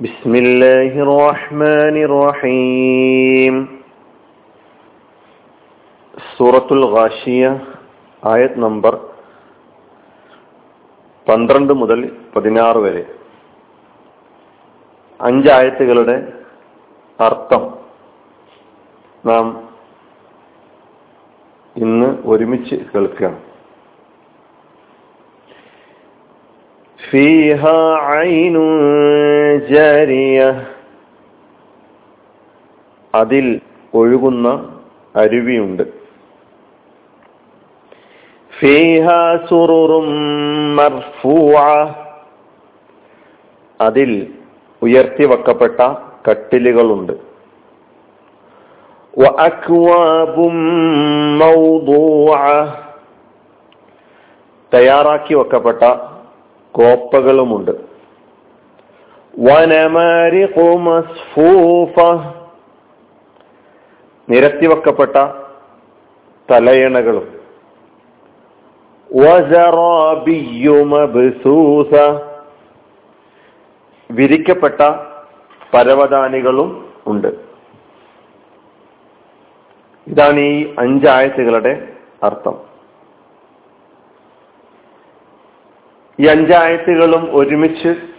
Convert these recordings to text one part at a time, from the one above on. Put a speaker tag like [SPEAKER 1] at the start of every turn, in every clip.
[SPEAKER 1] بسم الله الرحمن الرحيم സൂറത്തുൽ ഗാഷിയ ആയത് നമ്പർ പന്ത്രണ്ട് മുതൽ പതിനാറ് വരെ അഞ്ചായത്തുകളുടെ അർത്ഥം നാം ഇന്ന് ഒരുമിച്ച് കേൾക്കുകയാണ് فيها عين ജാരിയ. അതിൽ ഒഴുകുന്ന അരുവിയുണ്ട്. അതിൽ ഉയർത്തി വെക്കപ്പെട്ട കട്ടിലുകളുണ്ട് തയ്യാറാക്കി വെക്കപ്പെട്ട കോപ്പകളുമുണ്ട്. നിരത്തി വെക്കപ്പെട്ട തലയണകളും. വിരിക്കപ്പെട്ട പരവതാനികളും ഉണ്ട്. ഇതാണ് ഈ അഞ്ചായത്തുകളുടെ അർത്ഥം. ഈ അഞ്ചായത്തുകളും ഒരുമിച്ച്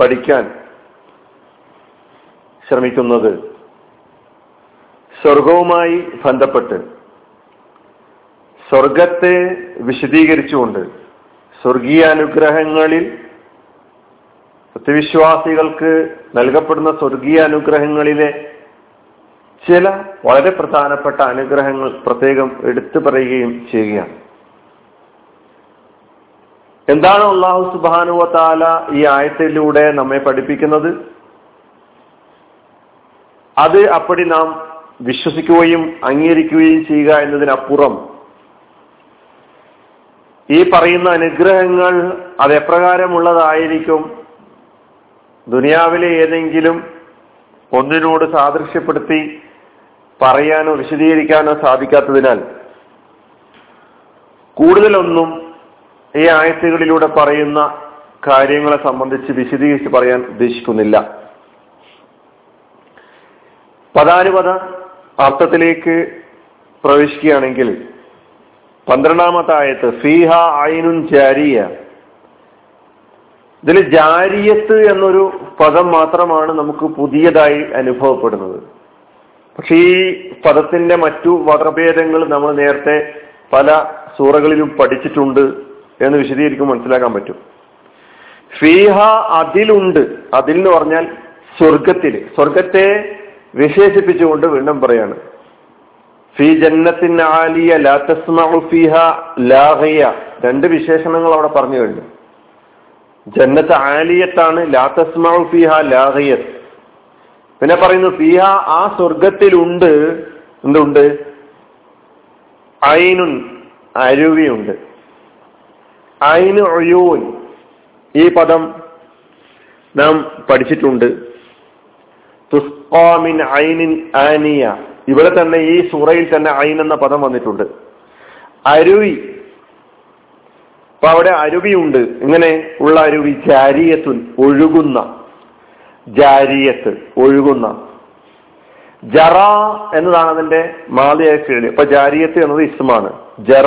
[SPEAKER 1] പഠിക്കാൻ ശ്രമിക്കുന്നത് സ്വർഗവുമായി ബന്ധപ്പെട്ട് സ്വർഗത്തെ വിശദീകരിച്ചുകൊണ്ട് സ്വർഗീയ അനുഗ്രഹങ്ങളിൽ സത്യവിശ്വാസികൾക്ക് നൽകപ്പെടുന്ന സ്വർഗീയ അനുഗ്രഹങ്ങളിലെ ചില വളരെ പ്രധാനപ്പെട്ട അനുഗ്രഹങ്ങൾ പ്രത്യേകം എടുത്തു പറയുകയും ചെയ്യുകയാണ്. എന്താണ് അള്ളാഹു സുബാനുവ താല ഈ ആയത്തിലൂടെ നമ്മെ പഠിപ്പിക്കുന്നത്? അത് അപ്പടി നാം വിശ്വസിക്കുകയും അംഗീകരിക്കുകയും ചെയ്യുക എന്നതിനപ്പുറം ഈ പറയുന്ന അനുഗ്രഹങ്ങൾ അത് എപ്രകാരമുള്ളതായിരിക്കും ദുനിയാവിലെ ഏതെങ്കിലും ഒന്നിനോട് സാദൃശ്യപ്പെടുത്തി പറയാനോ വിശദീകരിക്കാനോ സാധിക്കാത്തതിനാൽ കൂടുതലൊന്നും ഈ ആയത്തുകളിലൂടെ പറയുന്ന കാര്യങ്ങളെ സംബന്ധിച്ച് വിശദീകരിച്ച് പറയാൻ ഉദ്ദേശിക്കുന്നില്ല. പദാനുപത അർത്ഥത്തിലേക്ക് പ്രവേശിക്കുകയാണെങ്കിൽ പന്ത്രണ്ടാമത്തെ ആയത്ത് ഫീഹ ഐനുൻ ജാരിയ. ഇതിൽ ജാരിയത്ത് എന്നൊരു പദം മാത്രമാണ് നമുക്ക് പുതിയതായി അനുഭവപ്പെടുന്നത്. പക്ഷെ ഈ പദത്തിന്റെ മറ്റു വകഭേദങ്ങൾ നമ്മൾ നേരത്തെ പല സൂറകളിലും പഠിച്ചിട്ടുണ്ട്. എന്ന് വിശദീകരിക്കും മനസ്സിലാക്കാൻ പറ്റും. ഫീഹ അതിലുണ്ട്. അതിൽ എന്ന് പറഞ്ഞാൽ സ്വർഗത്തിൽ സ്വർഗത്തെ വിശേഷിപ്പിച്ചുകൊണ്ട് വീണ്ടും പറയാണ്. ഫി ജന്നത്തിൻ ആലിയ ലാ തസ്മഉ ഫീഹ ലാഹിയ രണ്ട് വിശേഷണങ്ങൾ അവിടെ പറഞ്ഞു കഴിഞ്ഞു. ജന്നത്ത് ആലിയത്താണ് ലാ തസ്മഉ ഫീഹ പിന്നെ പറയുന്നു ഫീഹ ആ സ്വർഗത്തിലുണ്ട് എന്തുണ്ട്? ഐനുൻ അരുവിയുണ്ട്. ഐന് ഒയൂൻ ഈ പദം നാം പഠിച്ചിട്ടുണ്ട്. തുസ്കാമിൻ ഐനിൻ ആനിയ. ഇവിടെ തന്നെ ഈ സൂറയിൽ തന്നെ ഐൻ എന്ന പദം വന്നിട്ടുണ്ട്. അരുവി. അപ്പൊ അവിടെ അരുവിയുണ്ട്. ഇങ്ങനെ ഉള്ള അരുവി ജാരിയത്തുൻ ഒഴുകുന്ന. ജാരിയത്ത് ഒഴുകുന്ന. ജറ എന്നതാണ് അതിന്റെ മാലിയായ ഫീൽഡ്. ഇപ്പൊ ജാരിയത്ത് എന്നത് ഇസ്മാണ്. ജറ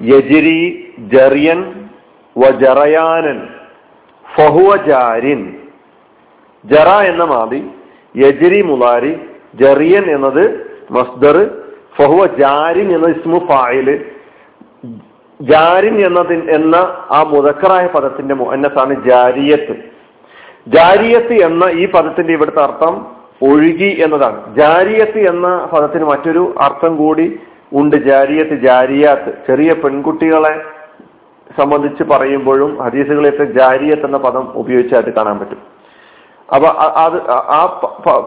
[SPEAKER 1] യജിരി ജറിയൻ വജറയാനൻ ഫഹുവ ജാരിൻ. ജറ എന്ന മാതി യജിരി മുലാരി ജറിയൻ എന്നത് മസ്ദർ ഫഹുവ ജാരിൻ എന്ന ഇസ്മു ഫായിൽ ജാരിൻ എന്നതിൻ എന്ന ആ മുതക്കറായ പദത്തിന്റെ എന്നത്താണ് ജാരിയത്ത്. ജാരിയത്ത് എന്ന ഈ പദത്തിന്റെ ഇവിടുത്തെ അർത്ഥം ഒഴുകി എന്നതാണ്. ജാരിയത്ത് എന്ന പദത്തിന് മറ്റൊരു അർത്ഥം കൂടി ഉണ്ട് ജാരിയത്ത് ജാരിയാത്ത്. ചെറിയ പെൺകുട്ടികളെ സംബന്ധിച്ച് പറയുമ്പോഴും ഹദീസുകളെയൊക്കെ ജാരിയത്ത് എന്ന പദം ഉപയോഗിച്ചായിട്ട് കാണാൻ പറ്റും. അപ്പൊ അത് ആ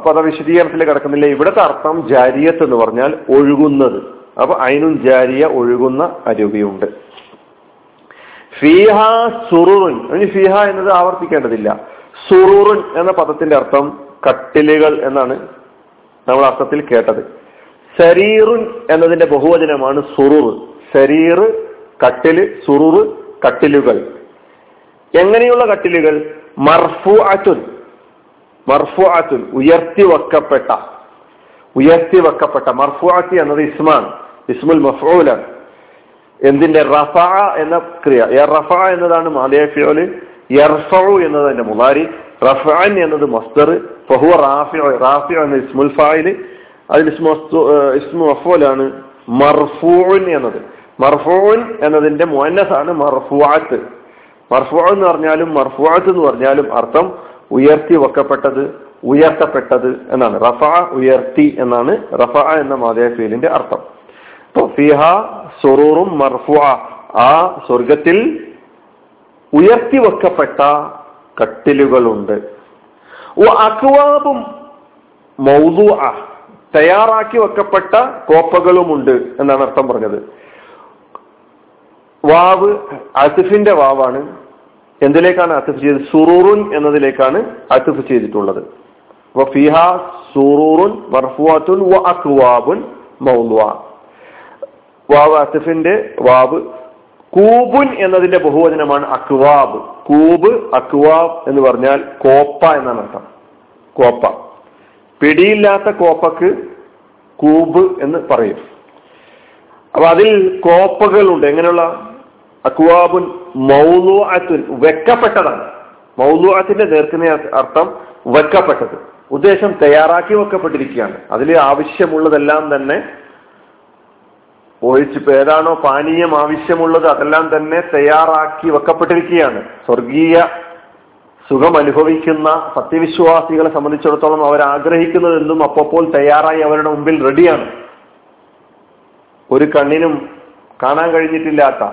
[SPEAKER 1] പദ വിശദീകരണത്തിൽ കിടക്കുന്നില്ല? ഇവിടുത്തെ അർത്ഥം ജാരിയത്ത് എന്ന് പറഞ്ഞാൽ ഒഴുകുന്നത്. അപ്പൊ അയിനും ജാരിയ ഒഴുകുന്ന അരുവിയുണ്ട്. ഫീഹ സുറുറുൻ. ഇനി ഫീഹ എന്നത് ആവർത്തിക്കേണ്ടതില്ല. സുറുറുൻ എന്ന പദത്തിന്റെ അർത്ഥം കട്ടിലുകൾ എന്നാണ് നമ്മൾ അർത്ഥത്തിൽ കേട്ടത്. സരീറുൻ എന്നതിന്റെ ബഹുവചനമാണ് സുറൂർ. സരീർ കട്ടിൽ സുറൂർ കട്ടിലുകൾ. എങ്ങനെയുള്ള കട്ടിലുകൾ? മർഫു അറ്റുൻ മർഫു അറ്റുൻ ഉയർത്തി വെക്കപ്പെട്ട ഉയർത്തി വെക്കപ്പെട്ട മർഫുഅത്തി എന്നത് ഇസ്മാണ് ഇസ്മുൽ മഫൂലാണ് എന്തിന്റെ? റഫ എന്ന ക്രിയ. റഫ എന്നതാണ് മാലിയഫിയോൽ യർഫു എന്നതിന്റെ മുലാരി റഫാൻ എന്നത് മസ്തർ ഫഹുവ റാഫിയോ റാഫിയോ എന്ന ഇസ്മുൽ ഫായിൽ അതിൽ ഇസ്മു അഫോലാണ് മർഫൂൻ എന്നത്. മർഫൂൻ എന്നതിന്റെ മുന്നസാണ് മർഫുവാത്ത് മർഫുവ എന്ന് പറഞ്ഞാലും മർഫുവാത്ത് എന്ന് പറഞ്ഞാലും അർത്ഥം ഉയർത്തി വെക്കപ്പെട്ടത് ഉയർത്തപ്പെട്ടത് എന്നാണ്. റഫ ഉയർത്തി എന്നാണ്. റഫ എന്ന മാതയ ഫീലിന്റെ അർത്ഥം. ഫിഹ സുറൂറും മർഫു ആ സ്വർഗത്തിൽ ഉയർത്തി വെക്കപ്പെട്ട കട്ടിലുകളുണ്ട്. അക്വാബും മൗതു തയ്യാറാക്കി വെക്കപ്പെട്ട കോപ്പകളുമുണ്ട് എന്നാണ് അർത്ഥം പറഞ്ഞത്. വാവ് അസിഫിന്റെ വാവാണ്. എന്തിലേക്കാണ് അസിഫ് ചെയ്തത്? സുറൂറുൻ എന്നതിലേക്കാണ് അസിഫ് ചെയ്തിട്ടുള്ളത്. സുറൂറുൻ വ വാവ് അസിഫിന്റെ വാവ് കൂബുൻ എന്നതിന്റെ ബഹുവചനമാണ് അക്വാബ്. കൂബ് അക്വാബ് എന്ന് പറഞ്ഞാൽ കോപ്പ എന്നാണ് അർത്ഥം. കോപ്പ. പിടിയില്ലാത്ത കോപ്പക്ക് കൂബ് എന്ന് പറയും. അപ്പൊ അതിൽ കോപ്പകളുണ്ട്. എങ്ങനെയുള്ള? അക്വാബുൻ മൗലുഅത്തുൻ വെക്കപ്പെട്ടതാണ്. മൗലുഅത്തിന്റെ നേർക്കുന്ന അർത്ഥം വെക്കപ്പെട്ടത്. ഉദ്ദേശം തയ്യാറാക്കി വെക്കപ്പെട്ടിരിക്കുകയാണ്. അതിൽ ആവശ്യമുള്ളതെല്ലാം തന്നെ ഒഴിച്ച് ഏതാണോ പാനീയം ആവശ്യമുള്ളത് അതെല്ലാം തന്നെ തയ്യാറാക്കി വെക്കപ്പെട്ടിരിക്കുകയാണ്. സ്വർഗീയ സുഖം അനുഭവിക്കുന്ന സത്യവിശ്വാസികളെ സംബന്ധിച്ചിടത്തോളം അവർ ആഗ്രഹിക്കുന്നത് എന്നും അപ്പപ്പോൾ തയ്യാറായി അവരുടെ മുമ്പിൽ റെഡിയാണ്. ഒരു കണ്ണിനും കാണാൻ കഴിഞ്ഞിട്ടില്ലാത്ത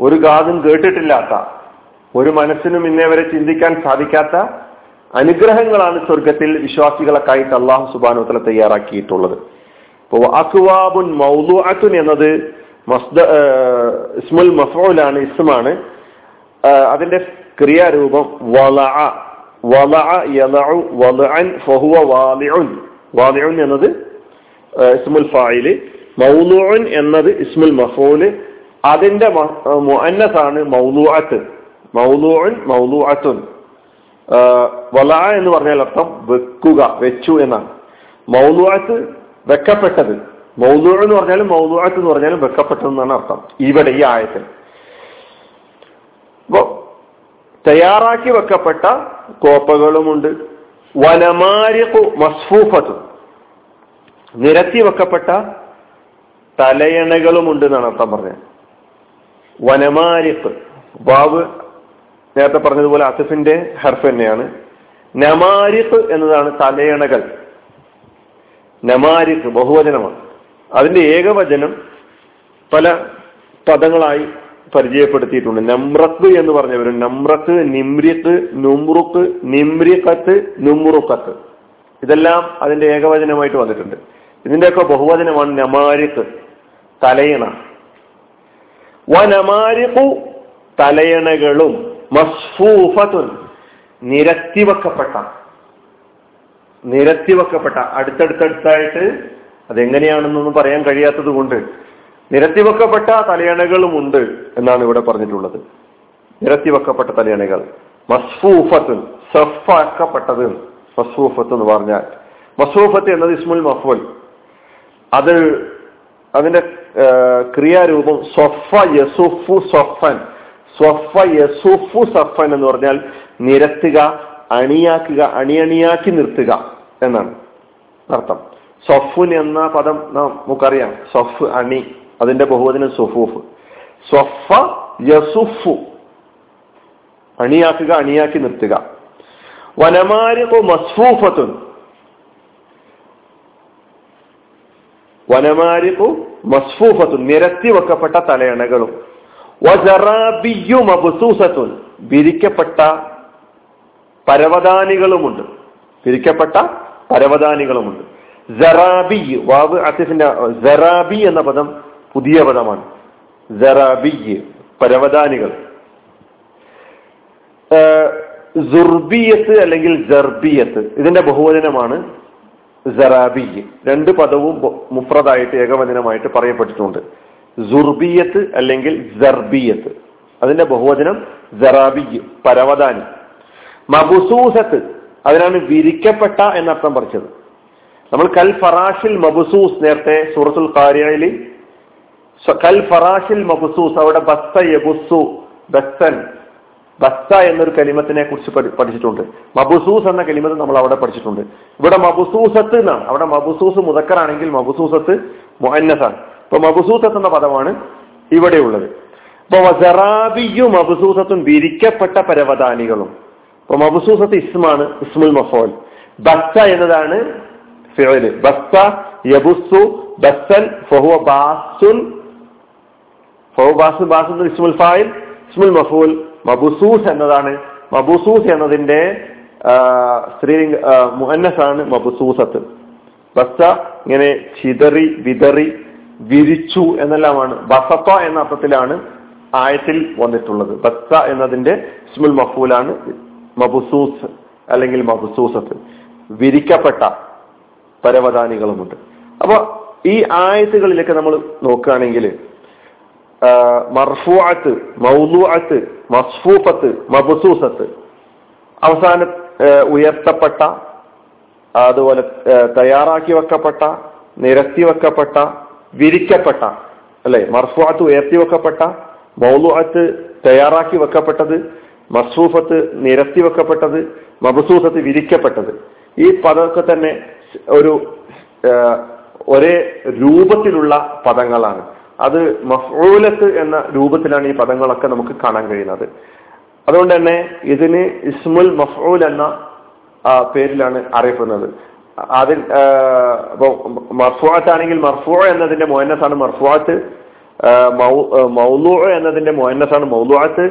[SPEAKER 1] ഒരു കാതും കേട്ടിട്ടില്ലാത്ത ഒരു മനസ്സിനും ഇന്നേ വരെ ചിന്തിക്കാൻ സാധിക്കാത്ത അനുഗ്രഹങ്ങളാണ് സ്വർഗത്തിൽ വിശ്വാസികളൊക്കായിട്ട് അള്ളാഹു സുബാനുത്തല തയ്യാറാക്കിയിട്ടുള്ളത്. ഇപ്പൊ അക്വാബുൻ മൗലുഅത്തുൻ എന്നത് ഇസ്മുൽ മഫൂലാണ് ഇസ്മാണ്. അതിന്റെ ക്രിയാരൂപം ഫഹുവ എന്നത് ഇസ്മുൽ ഫായിൽ. മൗലുഅൻ എന്നത് ഇസ്മുൽ മഫൂൽ. അതിന്റെ മുഅന്നസാണ് മൗലുഅത്ത്. മൗലുഅൻ മൗലുഅത്തുൻ. വള എന്ന് പറഞ്ഞാൽ അർത്ഥം വെക്കുക വെച്ചു എന്നാണ്. മൗലുഅത്ത് വെക്കപ്പെട്ടത്. മൗലു എന്ന് പറഞ്ഞാലും മൗലുഅത്ത് എന്ന് പറഞ്ഞാലും വെക്കപ്പെട്ടതെന്നാണ് അർത്ഥം. ഇവിടെ ഈ ആയത്തിൽ. അപ്പോ തയ്യാറാക്കി വെക്കപ്പെട്ട കോപ്പകളുമുണ്ട്. വനമാരിഖു മസ്ഫൂഫത്തു. നിരത്തി വെക്കപ്പെട്ട തലയണകളുമുണ്ട് എന്നാണ് അർത്ഥം പറഞ്ഞത്. വനമാരിഖ് വാവ് നേരത്തെ പറഞ്ഞതുപോലെ അസിഫിന്റെ ഹർഫ് തന്നെയാണ്. നമാരിഖ് എന്നതാണ് തലയണകൾ. നമാരിഖ് ബഹുവചനമാണ്. അതിന്റെ ഏകവചനം പല പദങ്ങളായി പരിചയപ്പെടുത്തിയിട്ടുണ്ട്. നമ്രത്ത് എന്ന് പറഞ്ഞവർ നമ്രത്ത് നിമ്രിത്ത് നുമ്രുക്ക് നിമ്രിക്കത്ത് നുമ്രുക്കത്ത് ഇതെല്ലാം അതിന്റെ ഏകവചനമായിട്ട് വന്നിട്ടുണ്ട്. ഇതിന്റെയൊക്കെ ബഹുവചനമാണ് നമാരിക്ക് തലയണ. വനമാരിക്കു തലയണകളും മസ്ഫൂഫത്തുൻ നിരത്തിവെക്കപ്പെട്ട നിരത്തിവെക്കപ്പെട്ട അടുത്തടുത്തടുത്തായിട്ട് അതെങ്ങനെയാണെന്നൊന്നും പറയാൻ കഴിയാത്തത് കൊണ്ട് നിരത്തിവെക്കപ്പെട്ട തലയണകളുമുണ്ട് എന്നാണ് ഇവിടെ പറഞ്ഞിട്ടുള്ളത്. നിരത്തിവെക്കപ്പെട്ട തലയണകൾ. മസ്ഫൂഫത്തുൻ സഫാക്കപ്പെട്ടത്. മസ്ഫൂഫത്ത് എന്ന് പറഞ്ഞാൽ മസ്ഫൂഫത്ത് എന്നത് ഇസ്മുൽ മഫുൽ. അത് അതിന്റെ ക്രിയാരൂപം സൊഫ യസുഫു സൊഫൻ. സ്വഫ യസുഫു സഫൻ എന്ന് പറഞ്ഞാൽ നിരത്തുക അണിയാക്കുക അണിയണിയാക്കി നിർത്തുക എന്നാണ്. അർത്ഥം. സൊഫുൻ എന്ന പദം നമുക്കറിയാം. സൊഫ് അണി. അതിന്റെ ബഹുവചനം സുഫൂഫ്. സ്വഫ യസുഫു. അണിയാക്കുക അണിയാക്കി നിർത്തുക. വനമാരിഖു മസ്ഫൂഫത്തുൻ. വനമാരിഖു മസ്ഫൂഫത്തുൻ. നിരത്തി വെക്കപ്പെട്ട തലയണകളും. വജറാബിയു മബ്സൂസത്തുൻ. വിരിക്കപ്പെട്ട പരവതാനികളുമുണ്ട്. വിരിക്കപ്പെട്ട പരവതാനികളുമുണ്ട്. ജറാബി വാവ് അസിഫിന്റെ ജറാബി എന്ന പദം പുതിയ പദമാണ്. പരവതാനികൾ. ജുർബിയത്ത് അല്ലെങ്കിൽ ജർബിയത്ത് ഇതിന്റെ ബഹുവചനമാണ് ജറാബി രണ്ട് പദവും മുഫ്രദായിട്ട് ഏകവചനമായിട്ട് പറയപ്പെട്ടിട്ടുണ്ട്. ജുർബിയത്ത് അല്ലെങ്കിൽ ജർബിയത്ത്. അതിന്റെ ബഹുവചനം ജറാബി പരവതാനി. മബുസൂസത്ത് അതിനാണ് വിരിക്കപ്പെട്ട എന്നർത്ഥം പറിച്ചത്. നമ്മൾ കൽ ഫറാഷിൽ മബുസൂസ് നേരത്തെ സൂറത്തുൽ കാരിയയിൽ കൽ ഫറാഷിൽ മബുസൂസ് അവിടെ ബസ്സ യബുസു ബസ്സൻ ബസ്സ എന്നൊരു കലിമത്തിനെ കുറിച്ച് പഠിച്ചിട്ടുണ്ട്. മബുസൂസ് എന്ന കലിമത്ത് നമ്മൾ അവിടെ പഠിച്ചിട്ടുണ്ട്. ഇവിടെ മബുസൂസത്ത് എന്നാണ് അവിടെ മബുസൂസ് മുതക്കറാണെങ്കിൽ മബുസൂസത്ത് മൊഹന്നസാണ് ഇപ്പൊ മബുസൂസത്ത് എന്ന പദമാണ് ഇവിടെ ഉള്ളത്. ഇപ്പൊ വസറാബിയു മബുസൂസത്തും വിരിക്കപ്പെട്ട പരവതാനികളും. ഇപ്പൊ മബുസൂസത്ത് ഇസ്മാണ് ഇസ്മുൽ മഫോൽ. ബസ്സ എന്നതാണ് ഫിഅൽ. ബസ്സ യബുസു ബസ്സൻ ഫഹുവ ബാസുൻ ഫഹു ബാസ് ഇസ്മുൽ ഫായിൽ ഇസ്മുൽ മഫൂൽ മബുസൂസ് എന്നതാണ്. മബുസൂസ് എന്നതിന്റെ സ്ത്രീലിംഗ മുഹന്നസാണ് മബുസൂസത്ത്. ബസ്സ ഇങ്ങനെ ചിതറി വിതറി വിരിച്ചു എന്നെല്ലാമാണ്. ബസത്ത എന്ന അർത്ഥത്തിലാണ് ആയത്തിൽ വന്നിട്ടുള്ളത്. ബസ്സ എന്നതിന്റെ ഇസ്മുൽ മഫൂലാണ് മബുസൂസ് അല്ലെങ്കിൽ മബുസൂസത്ത്. വിരിക്കപ്പെട്ട പരവതാനികളുമുണ്ട്. അപ്പൊ ഈ ആയത്തുകളിലൊക്കെ നമ്മൾ നോക്കുകയാണെങ്കിൽ മർഫുഅത്ത് മൗലൂഅത്ത് മസ്ഫൂഫത്ത് മബുസൂസത്ത്. അവസാന ഉയർത്തപ്പെട്ട അതുപോലെ തയ്യാറാക്കി വെക്കപ്പെട്ട നിരത്തി വെക്കപ്പെട്ട വിരിക്കപ്പെട്ട അല്ലെ? മർഫുഅത്ത് ഉയർത്തി വെക്കപ്പെട്ട മൗലുഅത്ത് തയ്യാറാക്കി വെക്കപ്പെട്ടത് മസ്ഫൂഫത്ത് നിരത്തി വെക്കപ്പെട്ടത് മബസൂസത്ത് വിരിക്കപ്പെട്ടത്. ഈ പദമൊക്കെ തന്നെ ഒരു ഒരേ രൂപത്തിലുള്ള പദങ്ങളാണ്. അത് മഫൂലത്ത് എന്ന രൂപത്തിലാണ് ഈ പദങ്ങളൊക്കെ നമുക്ക് കാണാൻ കഴിയുന്നത്. അതുകൊണ്ട് തന്നെ ഇതിന് ഇസ്മുൽ മഫൂൽ എന്ന പേരിലാണ് അറിയപ്പെടുന്നത്. അതിൽ മർഫുവാത്ത് ആണെങ്കിൽ മർഫു എന്നതിന്റെ മോഹന്നസാണ് മർഫുവാത്ത് മൗലു എന്നതിന്റെ മോഹന്നസാണ് മൗലുവാത്ത്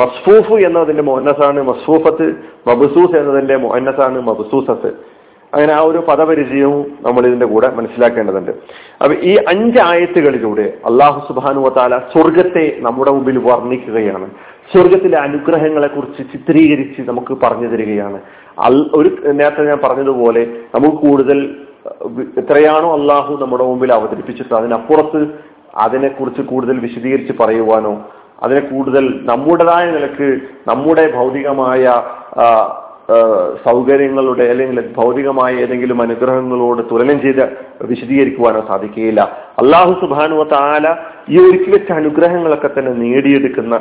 [SPEAKER 1] മസ്ഫൂഫ് എന്നതിന്റെ മോഹന്നസാണ് മസ്ഫൂഫത്ത് മബസൂസ് എന്നതിന്റെ മോഹന്നസാണ് മബസൂസത്ത്. അങ്ങനെ ആ ഒരു പദപരിചയവും നമ്മൾ ഇതിന്റെ കൂടെ മനസ്സിലാക്കേണ്ടതുണ്ട്. അപ്പൊ ഈ അഞ്ച് ആയത്തുകളിലൂടെ അള്ളാഹു സുബാനു വത്താല സ്വർഗത്തെ നമ്മുടെ മുമ്പിൽ വർണിക്കുകയാണ്. സ്വർഗത്തിലെ അനുഗ്രഹങ്ങളെ കുറിച്ച് ചിത്രീകരിച്ച് നമുക്ക് പറഞ്ഞു തരികയാണ്. ഒരു നേരത്തെ ഞാൻ പറഞ്ഞതുപോലെ നമുക്ക് കൂടുതൽ എത്രയാണോ അള്ളാഹു നമ്മുടെ മുമ്പിൽ അവതരിപ്പിച്ചിട്ട് അതിനപ്പുറത്ത് അതിനെക്കുറിച്ച് കൂടുതൽ വിശദീകരിച്ച് പറയുവാനോ അതിനെ കൂടുതൽ നമ്മുടേതായ നിലയ്ക്ക് നമ്മുടെ ഭൗതികമായ സൗകര്യങ്ങളുടെ അല്ലെങ്കിൽ ഭൗതികമായ ഏതെങ്കിലും അനുഗ്രഹങ്ങളോട് തുലനം ചെയ്ത് വിശദീകരിക്കുവാനോ സാധിക്കുകയില്ല. അള്ളാഹു സുബാനു താല ഈ ഒരുക്കി വെച്ച അനുഗ്രഹങ്ങളൊക്കെ തന്നെ നേടിയെടുക്കുന്ന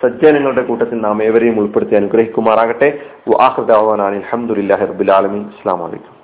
[SPEAKER 1] സജ്ജനങ്ങളുടെ കൂട്ടത്തിൽ നാം ഏവരെയും ഉൾപ്പെടുത്തി അനുഗ്രഹിക്കുമാറാകട്ടെ. അലഹമുല്ലാ റബുലാലമി ഇസ്ലാം വലൈക്കും